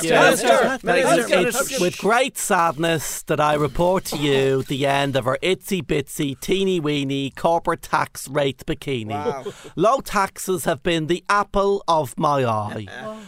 Minister, you. Minister, Minister, It's with great sadness that I report to you the end of our itsy bitsy, teeny weeny corporate tax rate bikini. Low taxes have been the apple of my eye.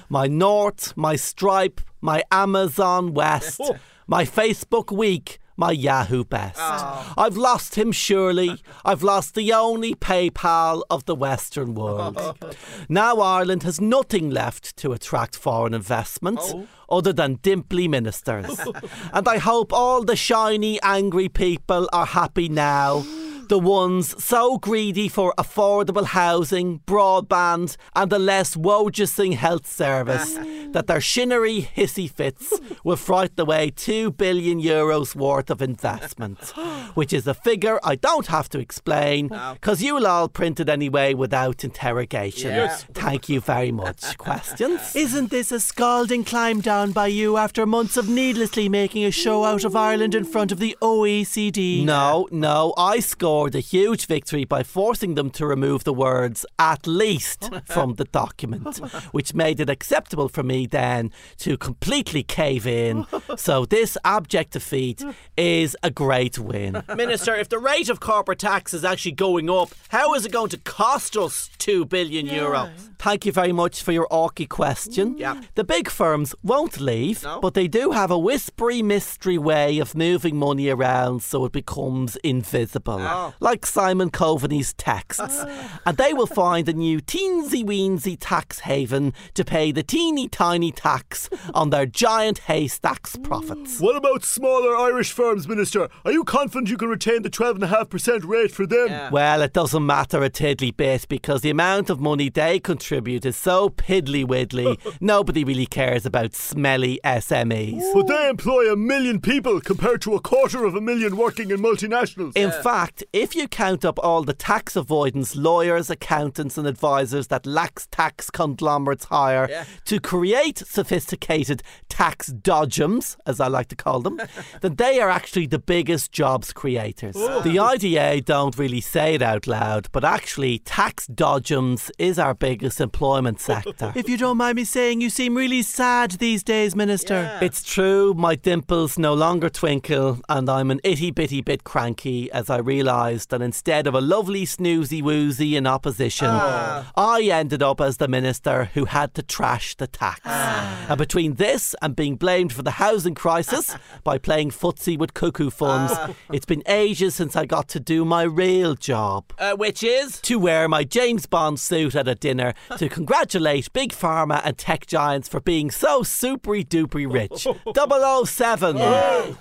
My North, my Stripe, my Amazon West, my Facebook Week. My Yahoo best. Oh. I've lost him surely. I've lost the only PayPal of the Western oh, world. Now Ireland has nothing left to attract foreign investments oh. other than dimply ministers. and I hope all the shiny, angry people are happy now. The ones so greedy for affordable housing, broadband, and the less wojusing health service mm. that their shinnery hissy fits will frighten away two billion euros worth of investment, which is a figure I don't have to explain because you'll all print it anyway without interrogation. Yes. Thank you very much. Questions? Isn't this a scalding climb down by you after months of needlessly making a show out of Ireland in front of the OECD? No, no, I scored a huge victory by forcing them to remove the words at least from the document, which made it acceptable for me then to completely cave in. So this abject defeat is a great win. Minister, if the rate of corporate tax is actually going up, how is it going to cost us two billion euro? Thank you very much for your orky question. Mm. Yeah. The big firms won't leave, No. but they do have a whispery mystery way of moving money around so it becomes invisible. Oh. Like Simon Coveney's texts. and they will find a new teensy weensy tax haven to pay the teeny tiny tax on their giant haystacks mm. profits. What about smaller Irish firms, Minister? Are you confident you can retain the 12.5% rate for them? Yeah. Well, it doesn't matter a tiddly bit because the amount of money they contribute is so piddly widdly, nobody really cares about smelly SMEs. But they employ a million people compared to a quarter of a million working in multinationals. In fact, if you count up all the tax avoidance lawyers, accountants, and advisors that lax tax conglomerates hire Yeah. to create sophisticated tax dodgems, as I like to call them, then they are actually the biggest jobs creators. Oh. The IDA don't really say it out loud, but actually, tax dodgems is our biggest employment sector. If you don't mind me saying, you seem really sad these days, Minister. It's true, my dimples no longer twinkle, and I'm an itty bitty bit cranky as I realised that instead of a lovely snoozy woozy in opposition, ah. I ended up as the minister who had to trash the tax. Ah. And between this and being blamed for the housing crisis by playing footsie with cuckoo funds, ah. it's been ages since I got to do my real job Uh, which is? to wear my James Bond suit at a dinner to congratulate Big Pharma and tech giants for being so supery dupery rich. 007,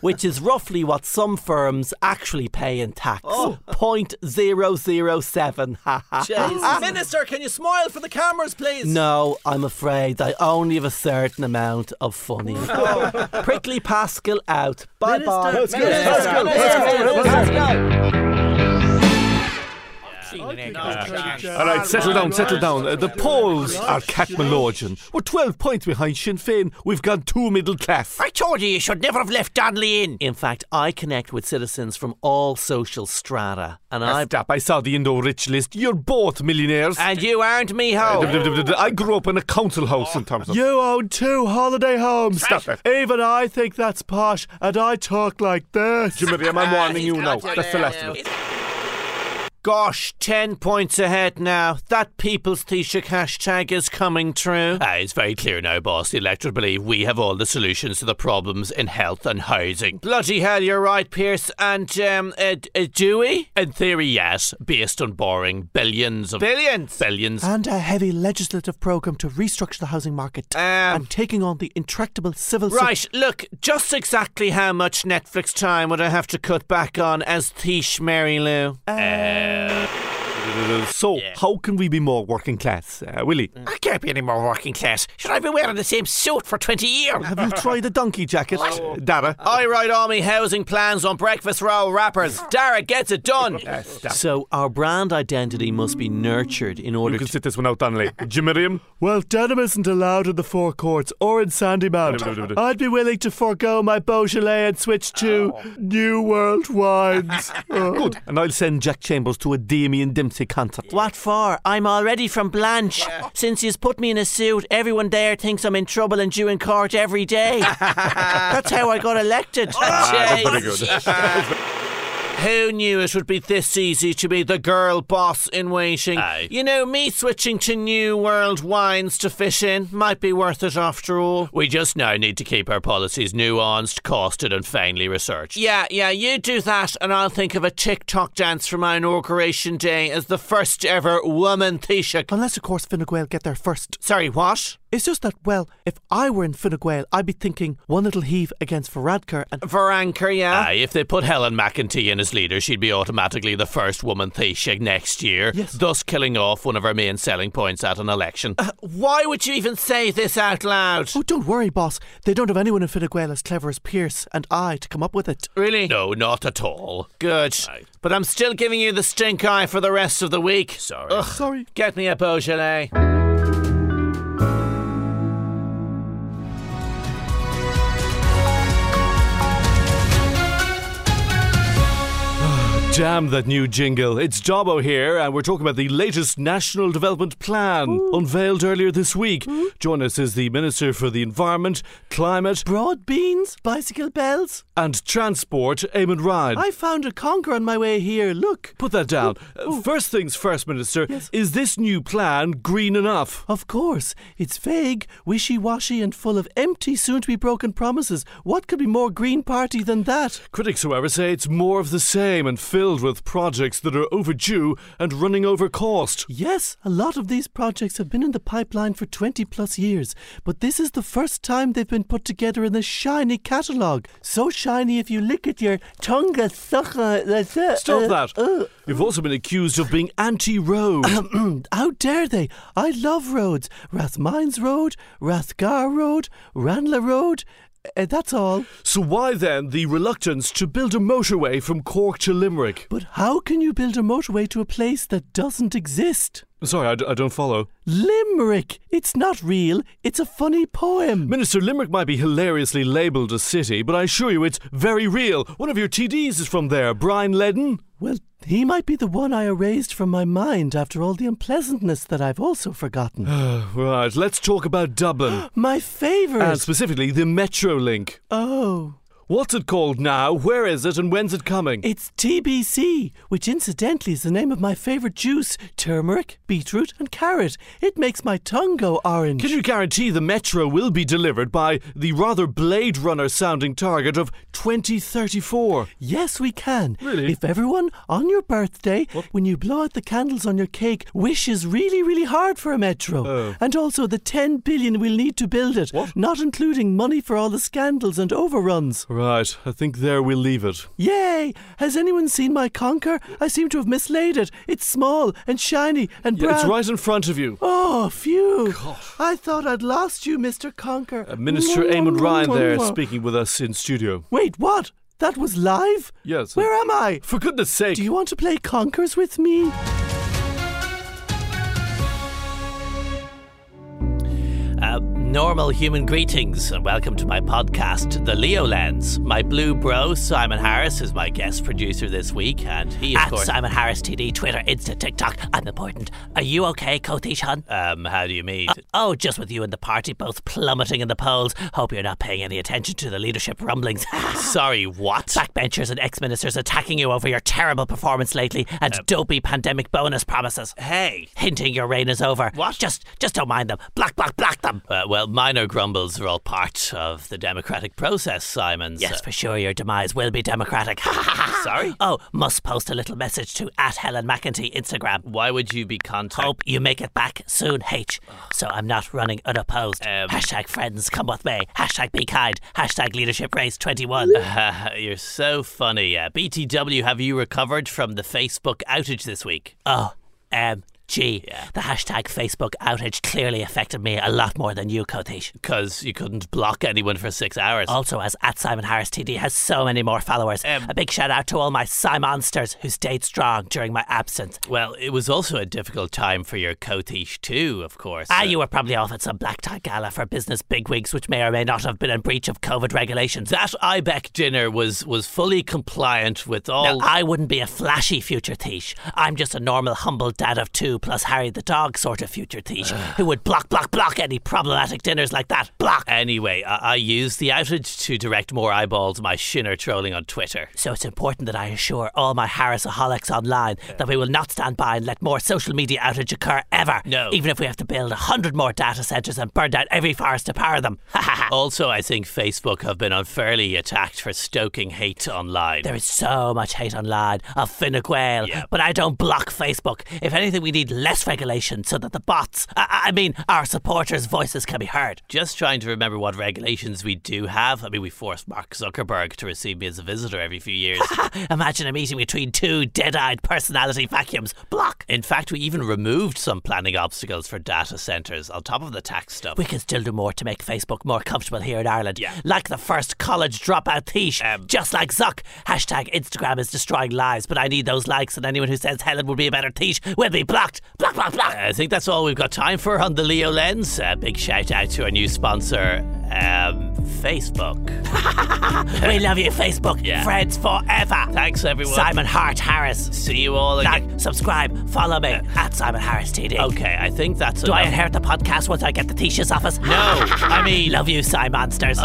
which is roughly what some firms actually pay in tax. Oh. Point zero zero seven. Ha ha. Jeez. Minister, can you smile for the cameras, please? No, I'm afraid I only have a certain amount of funny. Prickly Pascal out. Bye bye. Let's go, let's go, let's go, let's go. All right, settle down, settle down. Uh, the polls are Catmalorgan. We're 12 points behind Sinn Féin. We've gone two middle class. I told you you should never have left Donnelly in. In fact, I connect with citizens from all social strata, and I Stop, I saw the Indo rich list. You're both millionaires. And you aren't me ho. I grew up in a council house in terms of. You own two holiday homes. Stop it. Even I think that's posh, and I talk like this. Jimmy, I'm warning you now. That's the last of it. Gosh, 10 points ahead now. That People's Taoiseach hashtag is coming true. Ah, it's very clear now, boss. The electorate believe we have all the solutions to the problems in health and housing. Bloody hell, you're right, Pierce. And, um, uh, uh, do we? In theory, yes. Based on borrowing billions of... Billions? Billions. And a heavy legislative programme to restructure the housing market Um, and taking on the intractable civil ser- Right, look, just exactly how much Netflix time would I have to cut back on as Tish Mary Lou? Yeah. So, how can we be more working class, uh, Willie? Mm. I can't be any more working class. Should I be wearing the same suit for 20 years? Have you tried a donkey jacket, uh, Darragh? I write all my housing plans on breakfast roll wrappers. Darragh gets it done. Uh, so our brand identity must be nurtured in order You can to. sit this one out, Donnelly. Jimmy Well, denim isn't allowed in the forecourts or in Sandymount. I'd be willing to forego my Beaujolais and switch to oh. New World wines. Oh. Good. And I'll send Jack Chambers to a Damien Dempsey concert. What for? I'm already from Blanch. Since you's put me in a suit, everyone there thinks I'm in trouble and due in court every day. That's how I got elected. Oh, ah, pretty good. Who knew it would be this easy to be the girl boss in waiting? Aye. You know, me switching to New World wines to fish in might be worth it after all. We just now need to keep our policies nuanced, costed, and finely researched. Yeah, yeah, you do that, and I'll think of a TikTok dance for my inauguration day as the first ever woman Taoiseach. Unless, of course, Fine Gael get there first. Sorry, what? It's just that, well, if I were in Fine Gael, I'd be thinking one little heave against Varadkar and Varanker, yeah. Aye, if they put Helen McEntee in as leader, she'd be automatically the first woman Taoiseach next year, Yes. thus killing off one of her main selling points at an election. Uh, why would you even say this out loud? Oh, don't worry, boss. They don't have anyone in Fine Gael as clever as Pierce and I to come up with it. Really? No, not at all. Good. But I'm still giving you the stink eye for the rest of the week. Sorry. Sorry. Get me a Beaujolais. Damn that new jingle. It's Jobbo here, and we're talking about the latest National Development Plan unveiled earlier this week. Join us is the Minister for the Environment, Climate, Broad beans, bicycle bells. and Transport, Eamon Ryan. I found a conker on my way here. Look. Put that down. Uh, First things first, Minister. Yes. Is this new plan green enough? Of course, it's vague, wishy washy, and full of empty, soon to be broken promises. What could be more Green Party than that? Critics, however, say it's more of the same and filled with projects that are overdue and running over cost. Yes, a lot of these projects have been in the pipeline for 20 plus years, but this is the first time they've been put together in a shiny catalogue. So shiny if you lick it, your tongue gets stuck. That's it. Stop Uh, that. uh. You've also been accused of being anti road. How dare they? I love roads. Rathmines Road, Rathgar Road, Ranelagh Road. Uh, that's all. so, why then the reluctance to build a motorway from Cork to Limerick? But how can you build a motorway to a place that doesn't exist? Sorry, I, d- I don't follow. Limerick! It's not real, it's a funny poem. Minister, Limerick might be hilariously labelled a city, but I assure you it's very real. One of your TDs is from there, Brian Leddin. Well, he might be the one I erased from my mind after all the unpleasantness that I've also forgotten. Right, let's talk about Dublin. my favourite! and specifically the Metro Link. oh. What's it called now? Where is it? And when's it coming? It's TBC, which incidentally is the name of my favourite juice turmeric, beetroot, and carrot. It makes my tongue go orange. Can you guarantee the Metro will be delivered by the rather Blade Runner sounding target of 2034? Yes, we can. Really? If everyone on your birthday, when you blow out the candles on your cake, wishes really, really hard for a metro. Oh. And also the 10 billion we'll need to build it. What? Not including money for all the scandals and overruns. Right, I think there we'll leave it. Yay! Has anyone seen my conker? I seem to have mislaid it. It's small and shiny and Yeah, brown. it's right in front of you. Oh, phew. I thought I'd lost you, Mr. Conker. Uh, Minister Eamon Ryan there speaking with us in studio. Wait, what? That was live? Yes. Where am I? For goodness sake. Do you want to play Conkers with me? Uh, normal human greetings and welcome to my podcast, The Leo Lens. My blue bro, Simon Harris, is my guest producer this week, and he, of At course. Simon Harris TD, Twitter, Insta, TikTok. I'm important. Are you okay, Kotishan? Um, how do you mean? Oh, just with you and the party both plummeting in the polls. Hope you're not paying any attention to the leadership rumblings. Sorry, what? Backbenchers and ex-ministers attacking you over your terrible performance lately and dopey pandemic bonus promises. Hey. Hinting your reign is over. What? Just, just don't mind them. Black, black, black them. Uh, well, minor grumbles are all part of the democratic process, Simon. Yes, so- for sure, your demise will be democratic. Sorry? Oh, must post a little message to at Helen McEntee Instagram. Why would you be contacted? Hope you make it back soon, H. So I'm not running unopposed. Um, Hashtag friends come with me. Hashtag be kind. Hashtag leadership race 21. Uh, you're so funny. Uh, BTW, have you recovered from the Facebook outage this week? oh, um, Gee, yeah. the hashtag Facebook outage clearly affected me a lot more than you, Cotish. Because you couldn't block anyone for six hours. Also, as at Simon Harris TD has so many more followers. Um, a big shout out to all my Simonsters who stayed strong during my absence. Well, it was also a difficult time for your Cotish too, of course. Ah, uh, you were probably off at some black tie gala for business bigwigs, which may or may not have been in breach of COVID regulations. That IBEC dinner was was fully compliant with all. Now, I wouldn't be a flashy future Tish. I'm just a normal, humble dad of two plus Harry the dog sort of future Tish who would block, block, block any problematic dinners like that. Block. Anyway, I, I used the outage to direct more eyeballs my shinner trolling on Twitter. So it's important that I assure all my Harrisaholics online that we will not stand by and let more social media outage occur ever. No. Even if we have to build a hundred more data centres and burn down every forest to power them. also, I think Facebook have been unfairly attacked for stoking hate online. There is so much hate online of Fine Gael, yeah. but I don't block Facebook. If anything, we need less regulation so that the bots, I, I mean, our supporters' voices can be heard. Just trying to remember what regulations we do have. I mean, we forced Mark Zuckerberg to receive me as a visitor every few years. Imagine a meeting between two dead eyed personality vacuums. Block! In fact, we even removed some planning obstacles for data centres on top of the tax stuff. We can still do more to make Facebook more comfortable here in Ireland. Yeah. Like the first college dropout thief. Um, just like Zuck. Hashtag Instagram is destroying lives, but I need those likes, and anyone who says Helen would be a better thief will be blocked. Block, block, block. I think that's all we've got time for on the Leo Lens. A big shout out to our new sponsor, um, Facebook. we love you, Facebook. Yeah. Friends forever. Thanks, everyone. Simon Hart Harris. See you all again. Like, subscribe, follow me at Simon Harris TD. Okay, I think that's Do enough. I inherit the podcast once I get the Tisha's office? No, I mean- love you, Simonsters.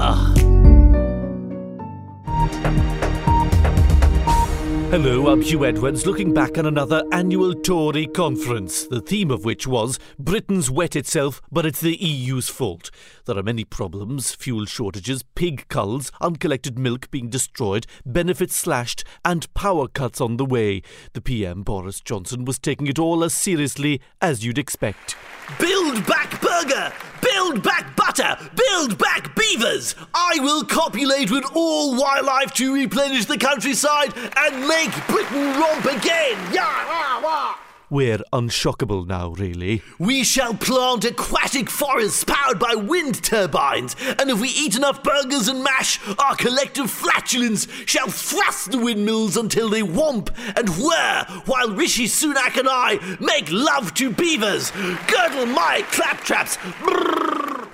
Hello, I'm Huw Edwards looking back on another annual Tory conference, the theme of which was Britain's wet itself, but it's the EU's fault. There are many problems fuel shortages, pig culls, uncollected milk being destroyed, benefits slashed, and power cuts on the way. The PM, Boris Johnson, was taking it all as seriously as you'd expect. Build back burger! Build back butter! Build back beavers! I will copulate with all wildlife to replenish the countryside and make Britain romp again! Yeah, wah, wah. We're unshockable now, really. We shall plant aquatic forests powered by wind turbines, and if we eat enough burgers and mash, our collective flatulence shall thrust the windmills until they whomp and whir, while Rishi Sunak and I make love to beavers. Girdle my claptraps.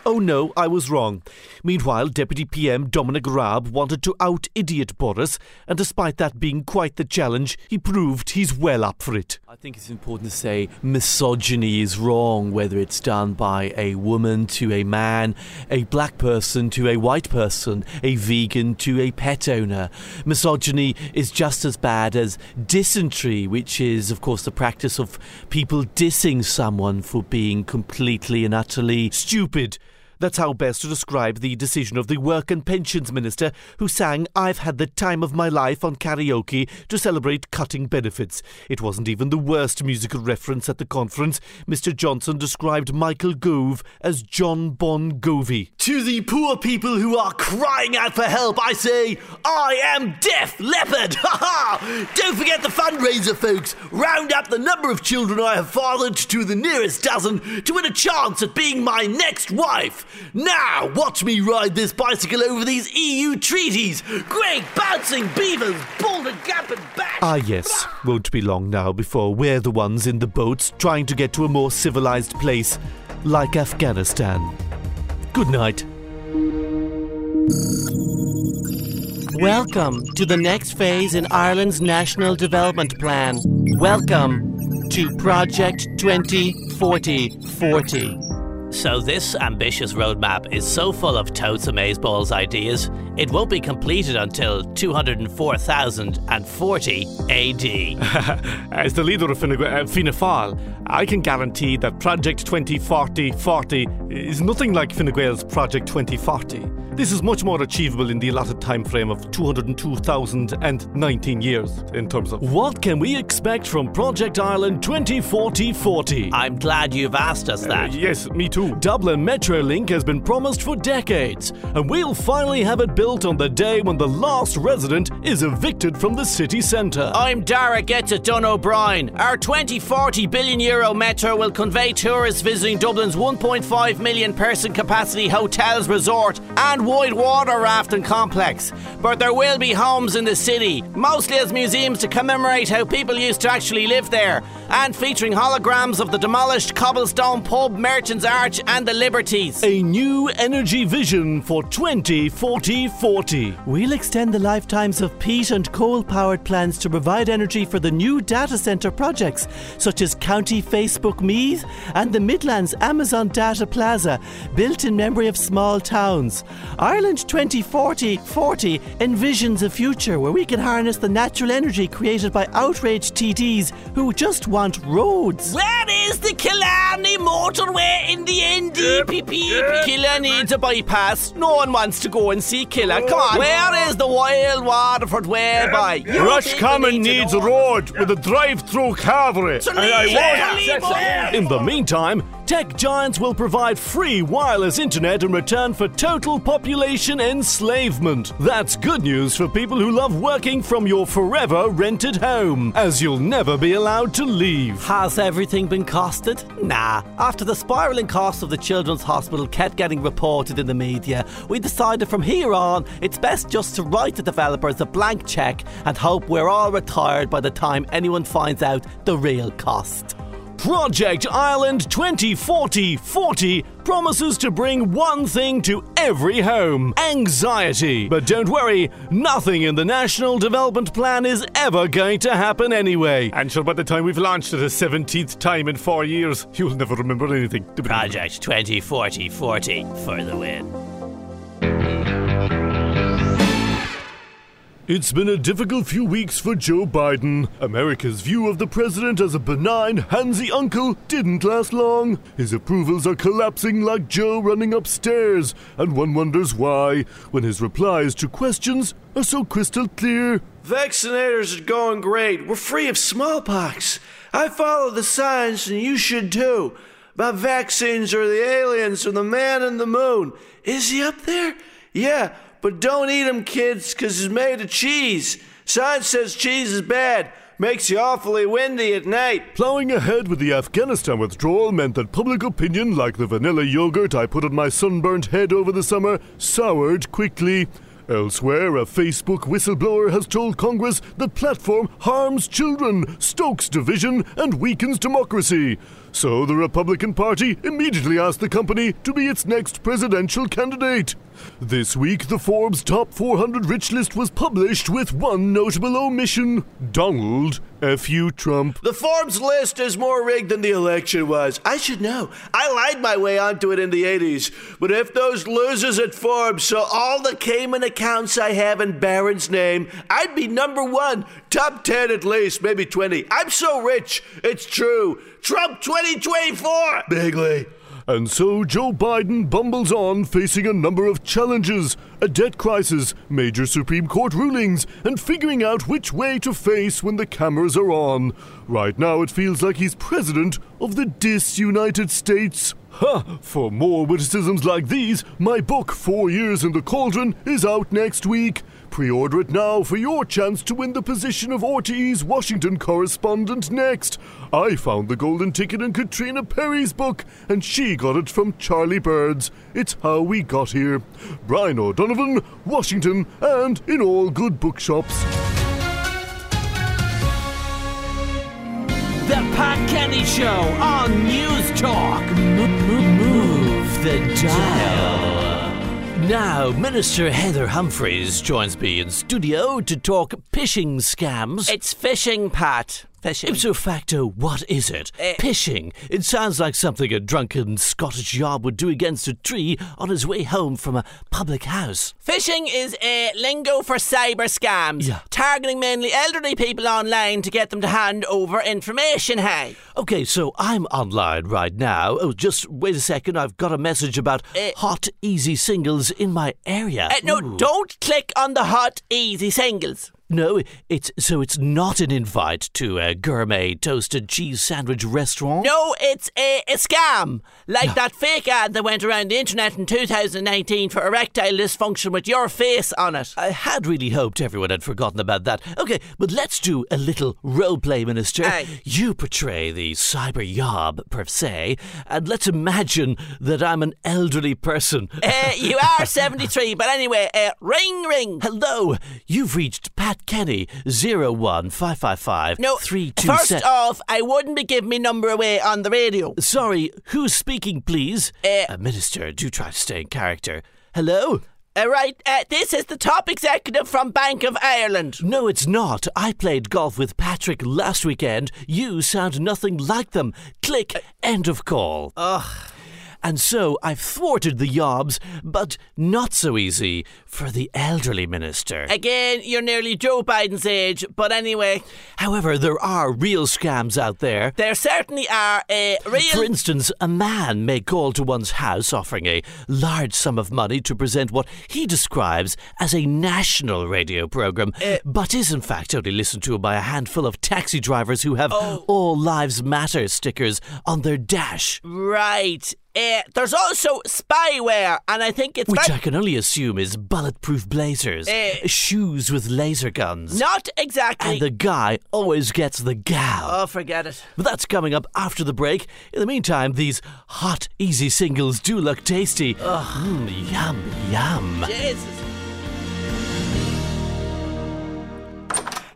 Oh no, I was wrong. Meanwhile, Deputy PM Dominic Raab wanted to out idiot Boris, and despite that being quite the challenge, he proved he's well up for it. I think it's important to say misogyny is wrong, whether it's done by a woman to a man, a black person to a white person, a vegan to a pet owner. Misogyny is just as bad as dysentery, which is, of course, the practice of people dissing someone for being completely and utterly Stupid. That's how best to describe the decision of the Work and Pensions Minister who sang I've Had the Time of My Life on karaoke to celebrate cutting benefits. It wasn't even the worst musical reference at the conference. Mr. Johnson described Michael Gove as John Bon Govey. To the poor people who are crying out for help, I say, I am Deaf Leopard! Ha ha! Don't forget the fundraiser, folks! Round up the number of children I have fathered to the nearest dozen to win a chance at being my next wife! Now, watch me ride this bicycle over these EU treaties! Great bouncing beavers, Boulder Gap and back! Ah, yes. Won't be long now before we're the ones in the boats trying to get to a more civilized place, like Afghanistan. Good night. Welcome to the next phase in Ireland's National Development Plan. Welcome to Project 2040 40. So this ambitious roadmap is so full of totes amazeballs ideas, it won't be completed until 204,040 AD. As the leader of Fine, uh, I can guarantee that Project 2040 40 is nothing like Fine Gael's Project 2040. This is much more achievable in the allotted time frame of 202,019 years in terms of what can we expect from Project Ireland 2040-40? I'm glad you've asked us that. Uh, yes, me too. Dublin Metrolink has been promised for decades, and we'll finally have it built on the day when the last resident is evicted from the city centre. I'm Darragh Gets It Done O'Brien. Our 2040 billion euro metro will convey tourists visiting Dublin's 1.5 million person capacity hotels, resort, and wide water rafting complex. But there will be homes in the city, mostly as museums to commemorate how people used to actually live there, and featuring holograms of the demolished cobblestone pub, Merchants Arch, and the Liberties. A new energy vision for 2040-40. We'll extend the lifetimes of peat and coal powered plants to provide energy for the new data centre projects, such as County Facebook Meath and the Midlands Amazon Data Plaza, built in memory of small towns. Ireland 2040 40 envisions a future where we can harness the natural energy created by outraged TDs who just want roads. Where is the Killarney motorway in the NDPP? Killer needs a bypass. No one wants to go and see Killer. Come on. Where is the wild Waterford way by? You Rush Common need needs a know. road with a drive-through cavalry. And I won't. In the meantime, tech giants will provide free wireless internet in return for total population enslavement. That's good news for people who love working from your forever rented home, as you'll never be allowed to leave. Has everything been costed? Nah. After the spiralling costs of the Children's Hospital kept getting reported in the media, we decided from here on it's best just to write the developers a blank check and hope we're all retired by the time anyone finds out the real cost. Project Ireland 2040-40 promises to bring one thing to every home anxiety. But don't worry, nothing in the National Development Plan is ever going to happen anyway. And sure, by the time we've launched it a 17th time in four years, you'll never remember anything. Project 2040-40 for the win. It's been a difficult few weeks for Joe Biden. America's view of the president as a benign, handsy uncle didn't last long. His approvals are collapsing like Joe running upstairs, and one wonders why, when his replies to questions are so crystal clear. Vaccinators are going great. We're free of smallpox. I follow the science, and you should too. My vaccines are the aliens from the man in the moon. Is he up there? Yeah, but don't eat eat 'em, kids, 'cause it's made of cheese. Science says cheese is bad. Makes you awfully windy at night. Plowing ahead with the Afghanistan withdrawal meant that public opinion, like the vanilla yogurt I put on my sunburnt head over the summer, soured quickly. Elsewhere, a Facebook whistleblower has told Congress the platform harms children, stokes division, and weakens democracy. So the Republican Party immediately asked the company to be its next presidential candidate. This week, the Forbes Top 400 Rich list was published with one notable omission Donald F.U. Trump. The Forbes list is more rigged than the election was. I should know. I lied my way onto it in the 80s. But if those losers at Forbes saw all the Cayman accounts I have in Barron's name, I'd be number one. Top 10 at least, maybe 20. I'm so rich. It's true. Trump 2024. Bigly. And so Joe Biden bumbles on, facing a number of challenges a debt crisis, major Supreme Court rulings, and figuring out which way to face when the cameras are on. Right now, it feels like he's president of the disunited States. Ha! For more witticisms like these, my book, Four Years in the Cauldron, is out next week. Pre order it now for your chance to win the position of RTE's Washington correspondent next. I found the golden ticket in Caitríona Perry's book, and she got it from Charlie Bird's. It's how we got here. Brian O'Donovan, Washington, and in all good bookshops. The Pat Kenny Show on News Talk. Move the dial. Now, Minister Heather Humphreys joins me in studio to talk phishing scams. It's phishing, Pat. Fishing. Ipso facto, what is it? Eh. Pishing. It sounds like something a drunken Scottish yob would do against a tree on his way home from a public house. Phishing is a lingo for cyber scams, Yeah. targeting mainly elderly people online to get them to hand over information. Hey, Okay, so I'm online right now. Oh, just wait a second. I've got a message about Eh. hot, easy singles in my area. Uh, no, Ooh. don't click on the hot, easy singles. No, it's so it's not an invite to a gourmet toasted cheese sandwich restaurant. No, it's a, a scam. Like that fake ad that went around the internet in 2019 for erectile dysfunction with your face on it. I had really hoped everyone had forgotten about that. Okay, but let's do a little role play, Minister. Aye. You portray the cyber yob, per se, and let's imagine that I'm an elderly person. Uh, you are 73, but anyway, uh, ring ring. Hello, you've reached Pat Kenny, 01555 No, first off, I wouldn't be giving me number away on the radio. Sorry, who's speaking, please? Uh, Uh, Minister, do try to stay in character. Hello? Uh, right, uh, this is the top executive from Bank of Ireland. No, it's not. I played golf with Patrick last weekend. You sound nothing like them. Click. End of call. Ugh. And so I've thwarted the yobs, but not so easy for the elderly minister. Again, you're nearly Joe Biden's age, but anyway, However, there are real scams out there. there certainly are a real. For instance, a man may call to one's house offering a large sum of money to present what he describes as a national radio program, uh, but is in fact only listened to by a handful of taxi drivers who have oh. All Lives Matter stickers on their dash. right. Uh, there's also spyware, and I think it's Which I can only assume is bulletproof blazers, Eh. shoes with laser guns. not exactly. And the guy always gets the gal. oh, forget it. But that's coming up after the break. In the meantime, these hot, easy singles do look tasty. Mmm, yum, yum. Jesus.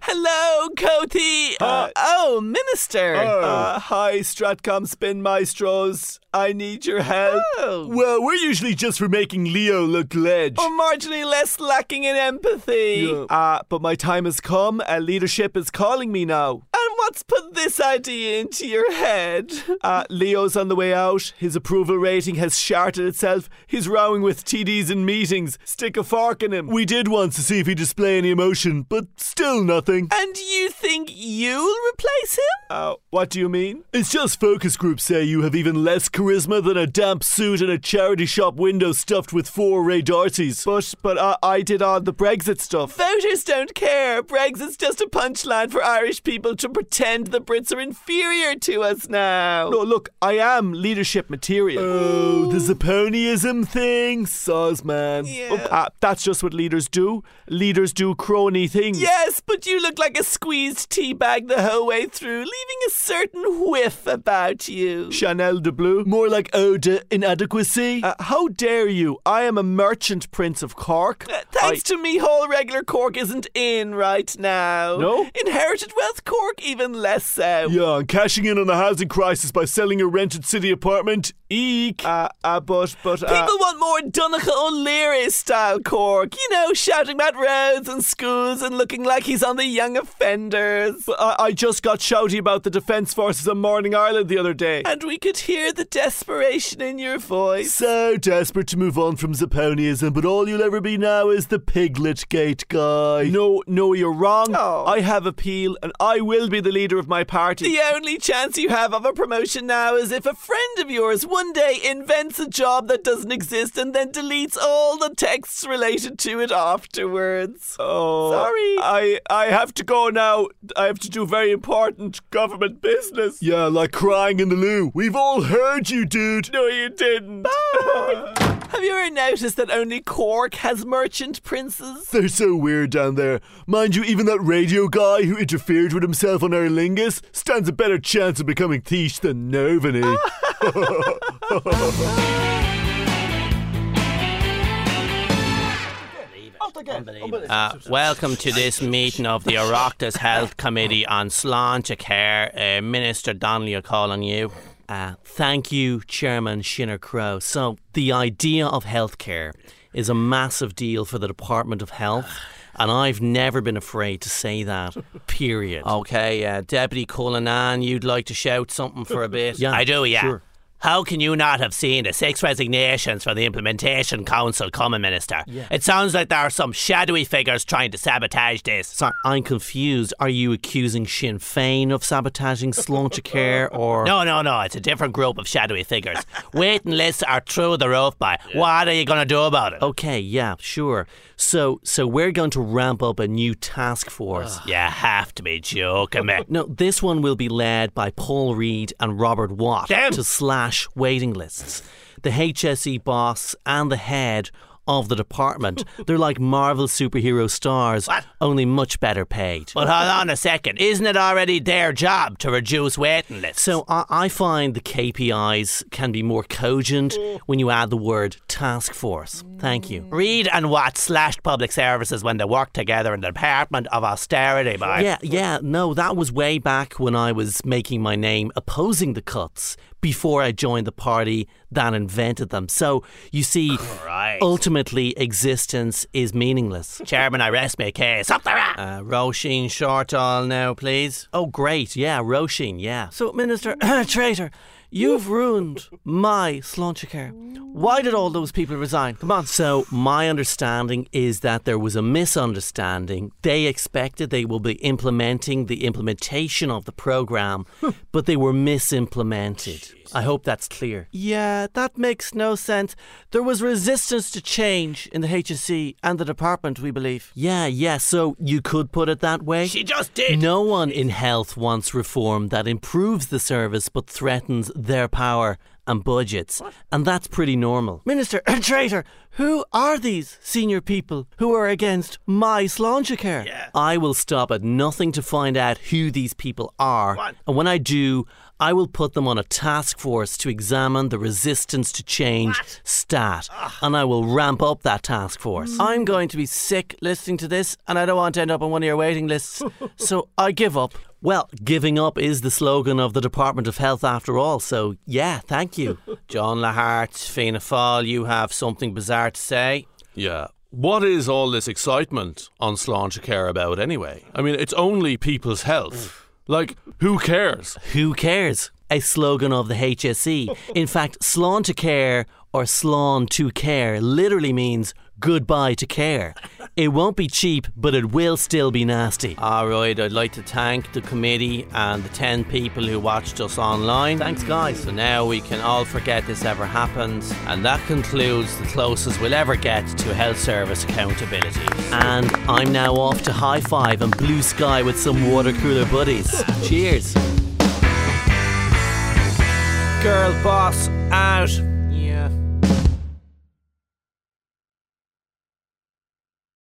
Hello, Cody. Uh, oh, Minister. Uh, hi, Stratcom Spin Maestros. I need your help. Oh. Well, we're usually just for making Leo look ledge. Or marginally less lacking in empathy. Yeah. Uh, but my time has come. Uh, leadership is calling me now. And what's put this idea into your head? Uh, Leo's on the way out. His approval rating has sharted itself. He's rowing with TDs in meetings. Stick a fork in him. We did once to see if he'd display any emotion, but still nothing. And you think you'll replace him? Uh, what do you mean? It's just focus groups say you have even less charisma than a damp suit and a charity shop window stuffed with four Ray D'Arcys. But but uh, I did all the Brexit stuff. Voters don't care. Brexit's just a punchline for Irish people to pretend the Brits are inferior to us now. No, look, I am leadership material. Oh, the Zapponeism thing? Soz, man. Yeah. Uh, that's just what leaders do. Leaders do crony things. Yes, but you look like a squeezed tea bag the whole way through, leaving a certain whiff about you. Chanel de Bleu. More like ode to inadequacy? Uh, how dare you? I am a merchant prince of Cork. thanks to me, whole regular Cork isn't in right now. No? Inherited wealth Cork, even less so. yeah, and cashing in on the housing crisis by selling a rented city apartment? Eek. Uh, uh, but, but, uh, People want more Donegal O'Leary style Cork. You know, shouting about roads and schools and looking like he's on the young offenders. I, I just got shouty about the Defence Forces on Morning Ireland the other day. And we could hear the desperation in your voice. So desperate to move on from Zapponeism, but all you'll ever be now is the Piglet Gate guy. No, no, you're wrong. Oh. I have appeal, and I will be the leader of my party. The only chance you have of a promotion now is if a friend of yours one day invents a job that doesn't exist and then deletes all the texts related to it afterwards. Oh, Sorry. I I have to go now. I have to do very important government business. Yeah, like crying in the loo. We've all heard you, dude. No, you didn't. Have you ever noticed that only Cork has merchant princes? They're so weird down there. Mind you, even that radio guy who interfered with himself on Aer Lingus stands a better chance of becoming Thish than Nervany. Uh, welcome to this meeting of the Oireachtas Health Committee on Sláinte Care. Uh, Minister Donnelly are calling you. Uh, thank you, Chairman Shinner Crowe. So, the idea of healthcare is a massive deal for the Department of Health. And I've never been afraid to say that, period. Okay, uh, Deputy Cullinane, you'd like to shout something for a bit? Yeah, I do, yeah. sure. How can you not have seen the six resignations from the Implementation Council coming, Minister? It sounds like there are some shadowy figures trying to sabotage this. Sorry, I'm confused. Are you accusing Sinn Féin of sabotaging Sláintecare or. No, no, no, it's a different group of shadowy figures. Waiting lists are through the roof, by. What are you going to do about it? Okay, yeah, sure. So, so we're going to ramp up a new task force. You have to be joking me. No, this one will be led by Paul Reid and Robert Watt Damn. to slash waiting lists. The HSE boss and the head of the department. They're like Marvel superhero stars, What? only much better paid. But hold on a second. Isn't it already their job to reduce waiting lists? So I, I find the KPIs can be more cogent mm. when you add the word task force. Thank you. Mm. Reid and Watt slashed public services when they worked together in the Department of Austerity, boy. Yeah, yeah, no, that was way back when I was making my name opposing the cuts before I joined the party that invented them. So you see, Right. ultimately, existence is meaningless. Chairman, I rest my case. Up the rat. Uh, Roisin Shortall now, please. Oh, great, yeah, Roisin, yeah. So, Minister Traitor, you've ruined my Sláintecare. Why did all those people resign? Come on. So, my understanding is that there was a misunderstanding. They expected they will be implementing the implementation of the program, but they were misimplemented. I hope that's clear. Yeah, that makes no sense. There was resistance to change in the HSE and the department, we believe. Yeah, yeah, so you could put it that way. She just did. No one in health wants reform that improves the service but threatens their power and budgets. And that's pretty normal. Minister, traitor, who are these senior people who are against my Sláintecare? Yeah. I will stop at nothing to find out who these people are. What? And when I do, I will put them on a task force to examine the resistance to change stat. And I will ramp up that task force. I'm going to be sick listening to this, and I don't want to end up on one of your waiting lists. so I give up. Well, giving up is the slogan of the Department of Health after all, so yeah, thank you. John Lahart, Fianna Fáil, you have something bizarre to say? Yeah. What is all this excitement on Sláintecare about anyway? I mean, it's only people's health. Like, who cares? Who cares? A slogan of the HSE. In fact, Slán to care or Slán to care literally means goodbye to care. It won't be cheap, but it will still be nasty. All right, I'd like to thank the committee and the 10 people who watched us online. Thanks, guys. So now we can all forget this ever happened, and that concludes the closest we'll ever get to health service accountability. And I'm now off to high five and blue sky with some water cooler buddies. Cheers. Girl boss out.